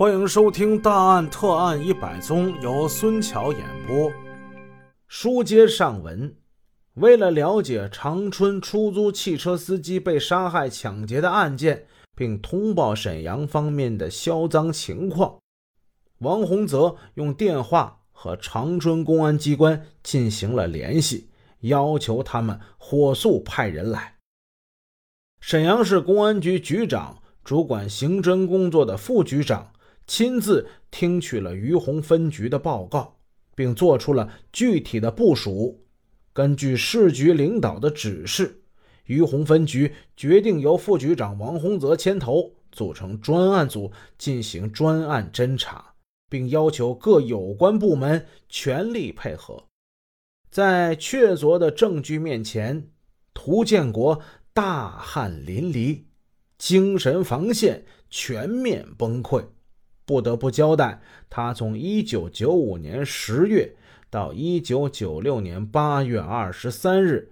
欢迎收听《大案特案一百宗》，由孙桥演播。书接上文，为了了解长春出租汽车司机被杀害、抢劫的案件，并通报沈阳方面的销赃情况，王洪泽用电话和长春公安机关进行了联系，要求他们火速派人来。沈阳市公安局局长主管刑侦工作的副局长。亲自听取了于洪分局的报告，并做出了具体的部署。根据市局领导的指示，于洪分局决定由副局长王洪泽牵头，组成专案组进行专案侦查，并要求各有关部门全力配合。在确凿的证据面前，涂建国大汗淋漓，精神防线全面崩溃。不得不交代，他从一九九五年十月到一九九六年八月二十三日，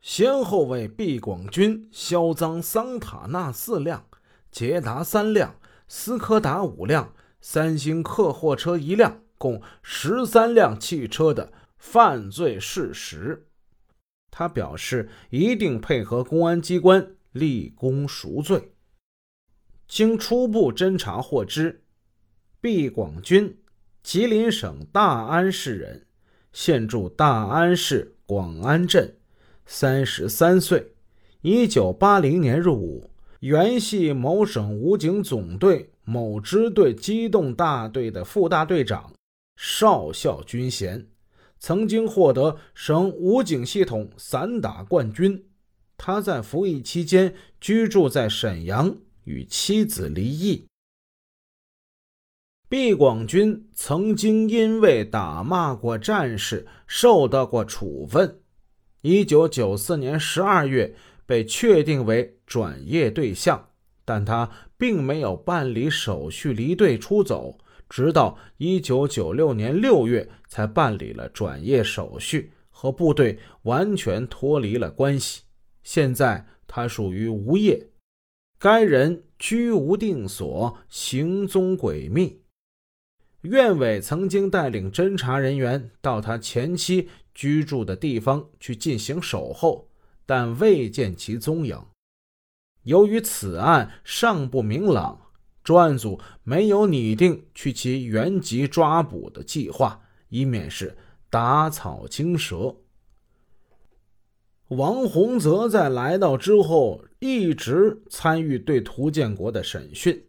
先后为毕广军销赃桑塔纳四辆、捷达三辆、斯柯达五辆、三星客货车一辆，共十三辆汽车的犯罪事实。他表示一定配合公安机关立功赎罪。经初步侦查获知。毕广军，吉林省大安市人，现住大安市广安镇，三十三岁。一九八零年入伍，原系某省武警总队某支队机动大队的副大队长，少校军衔，曾经获得省武警系统散打冠军。他在服役期间居住在沈阳，与妻子离异。毕广军曾经因为打骂过战士，受到过处分。一九九四年十二月被确定为转业对象，但他并没有办理手续离队出走，直到一九九六年六月才办理了转业手续，和部队完全脱离了关系。现在他属于无业，该人居无定所，行踪诡秘。院委曾经带领侦查人员到他前妻居住的地方去进行守候，但未见其踪影。由于此案尚不明朗，专案组没有拟定去其原籍抓捕的计划，以免是打草惊蛇。王洪泽在来到之后，一直参与对涂建国的审讯。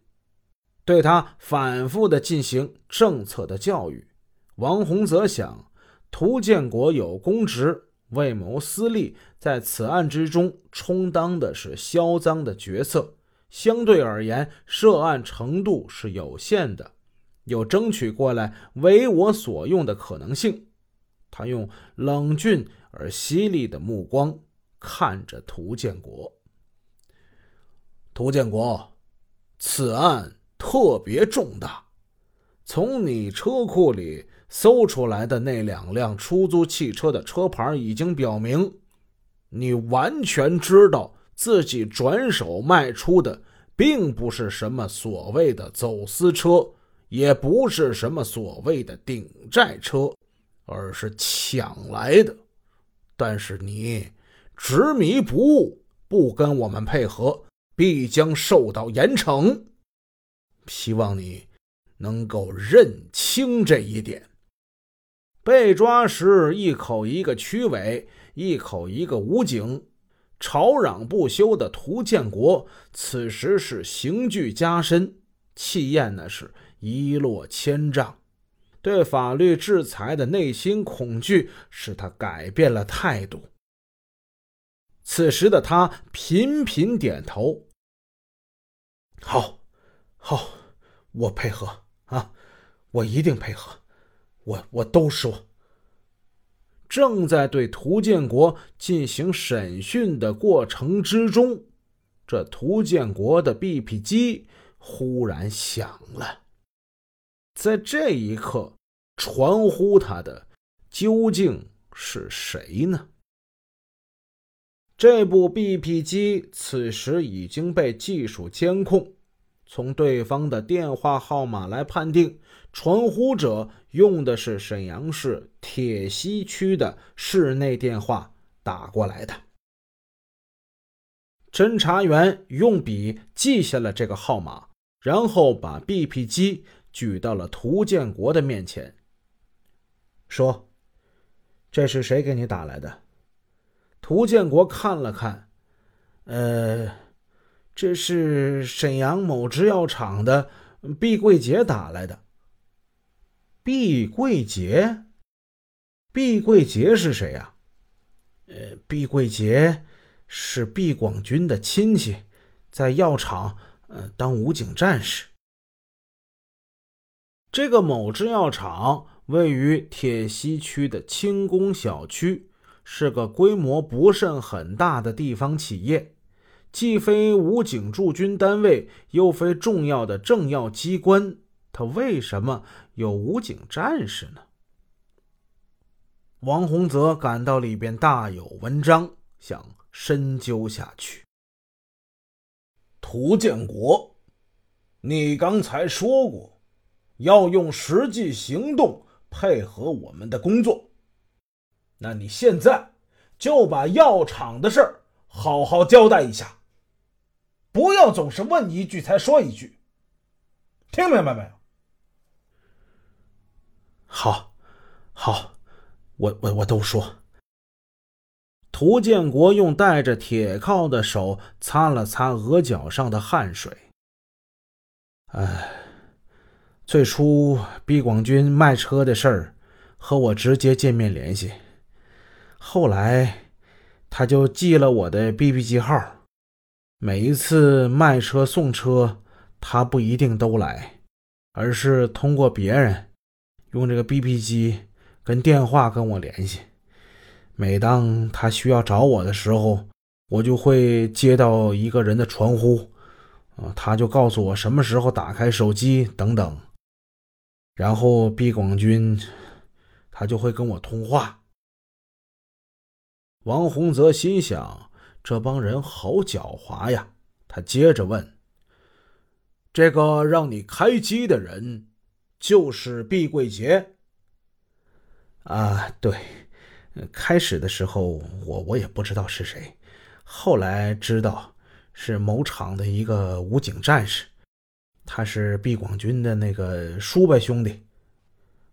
对他反复的进行政策的教育，王洪则想，涂建国有公职，为谋私利，在此案之中充当的是销赃的角色，相对而言，涉案程度是有限的，有争取过来为我所用的可能性。他用冷峻而犀利的目光看着涂建国。涂建国，此案。特别重大，从你车库里搜出来的那两辆出租汽车的车牌已经表明，你完全知道自己转手卖出的并不是什么所谓的走私车，也不是什么所谓的顶债车，而是抢来的。但是你执迷不悟，不跟我们配合，必将受到严惩。希望你能够认清这一点。被抓时，一口一个区委，一口一个武警，吵嚷不休的涂建国，此时是刑具加深，气焰呢是一落千丈。对法律制裁的内心恐惧，使他改变了态度。此时的他频频点头。好。好，我配合啊，我一定配合，我我都说。正在对涂建国进行审讯的过程之中，这涂建国的 BP 机忽然响了。在这一刻，传呼他的究竟是谁呢？这部 BP 机此时已经被技术监控。从对方的电话号码来判定，传呼者用的是沈阳市铁西区的市内电话打过来的。侦查员用笔记下了这个号码，然后把 BP 机举到了涂建国的面前，说：“这是谁给你打来的？”涂建国看了看，呃。这是沈阳某制药厂的毕桂杰打来的。毕桂杰，毕桂杰是谁呀？呃，毕桂杰是毕广军的亲戚，在药厂呃当武警战士。这个某制药厂位于铁西区的轻工小区，是个规模不甚很大的地方企业。既非武警驻军单位，又非重要的政要机关，他为什么有武警战士呢？王洪泽感到里边大有文章，想深究下去。涂建国，你刚才说过要用实际行动配合我们的工作，那你现在就把药厂的事儿好好交代一下。不要总是问一句才说一句，听明白没有？好，好，我我我都说。涂建国用带着铁铐的手擦了擦额角上的汗水。哎，最初毕广军卖车的事儿和我直接见面联系，后来他就记了我的 BB 机号。每一次卖车送车，他不一定都来，而是通过别人用这个 BP 机跟电话跟我联系。每当他需要找我的时候，我就会接到一个人的传呼，啊，他就告诉我什么时候打开手机等等，然后毕广军他就会跟我通话。王洪泽心想。这帮人好狡猾呀！他接着问：“这个让你开机的人，就是毕桂杰？”啊，对。开始的时候，我我也不知道是谁，后来知道是某厂的一个武警战士，他是毕广军的那个叔伯兄弟。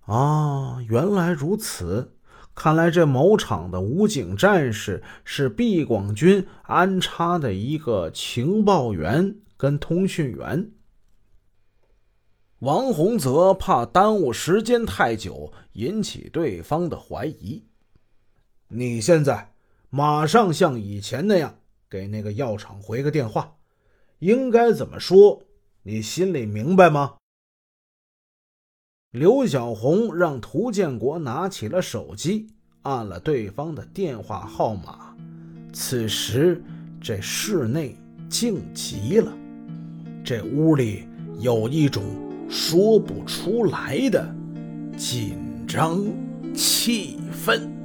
啊，原来如此。看来这某厂的武警战士是毕广军安插的一个情报员跟通讯员。王洪泽怕耽误时间太久，引起对方的怀疑。你现在马上像以前那样给那个药厂回个电话，应该怎么说？你心里明白吗？刘小红让涂建国拿起了手机，按了对方的电话号码。此时，这室内静极了，这屋里有一种说不出来的紧张气氛。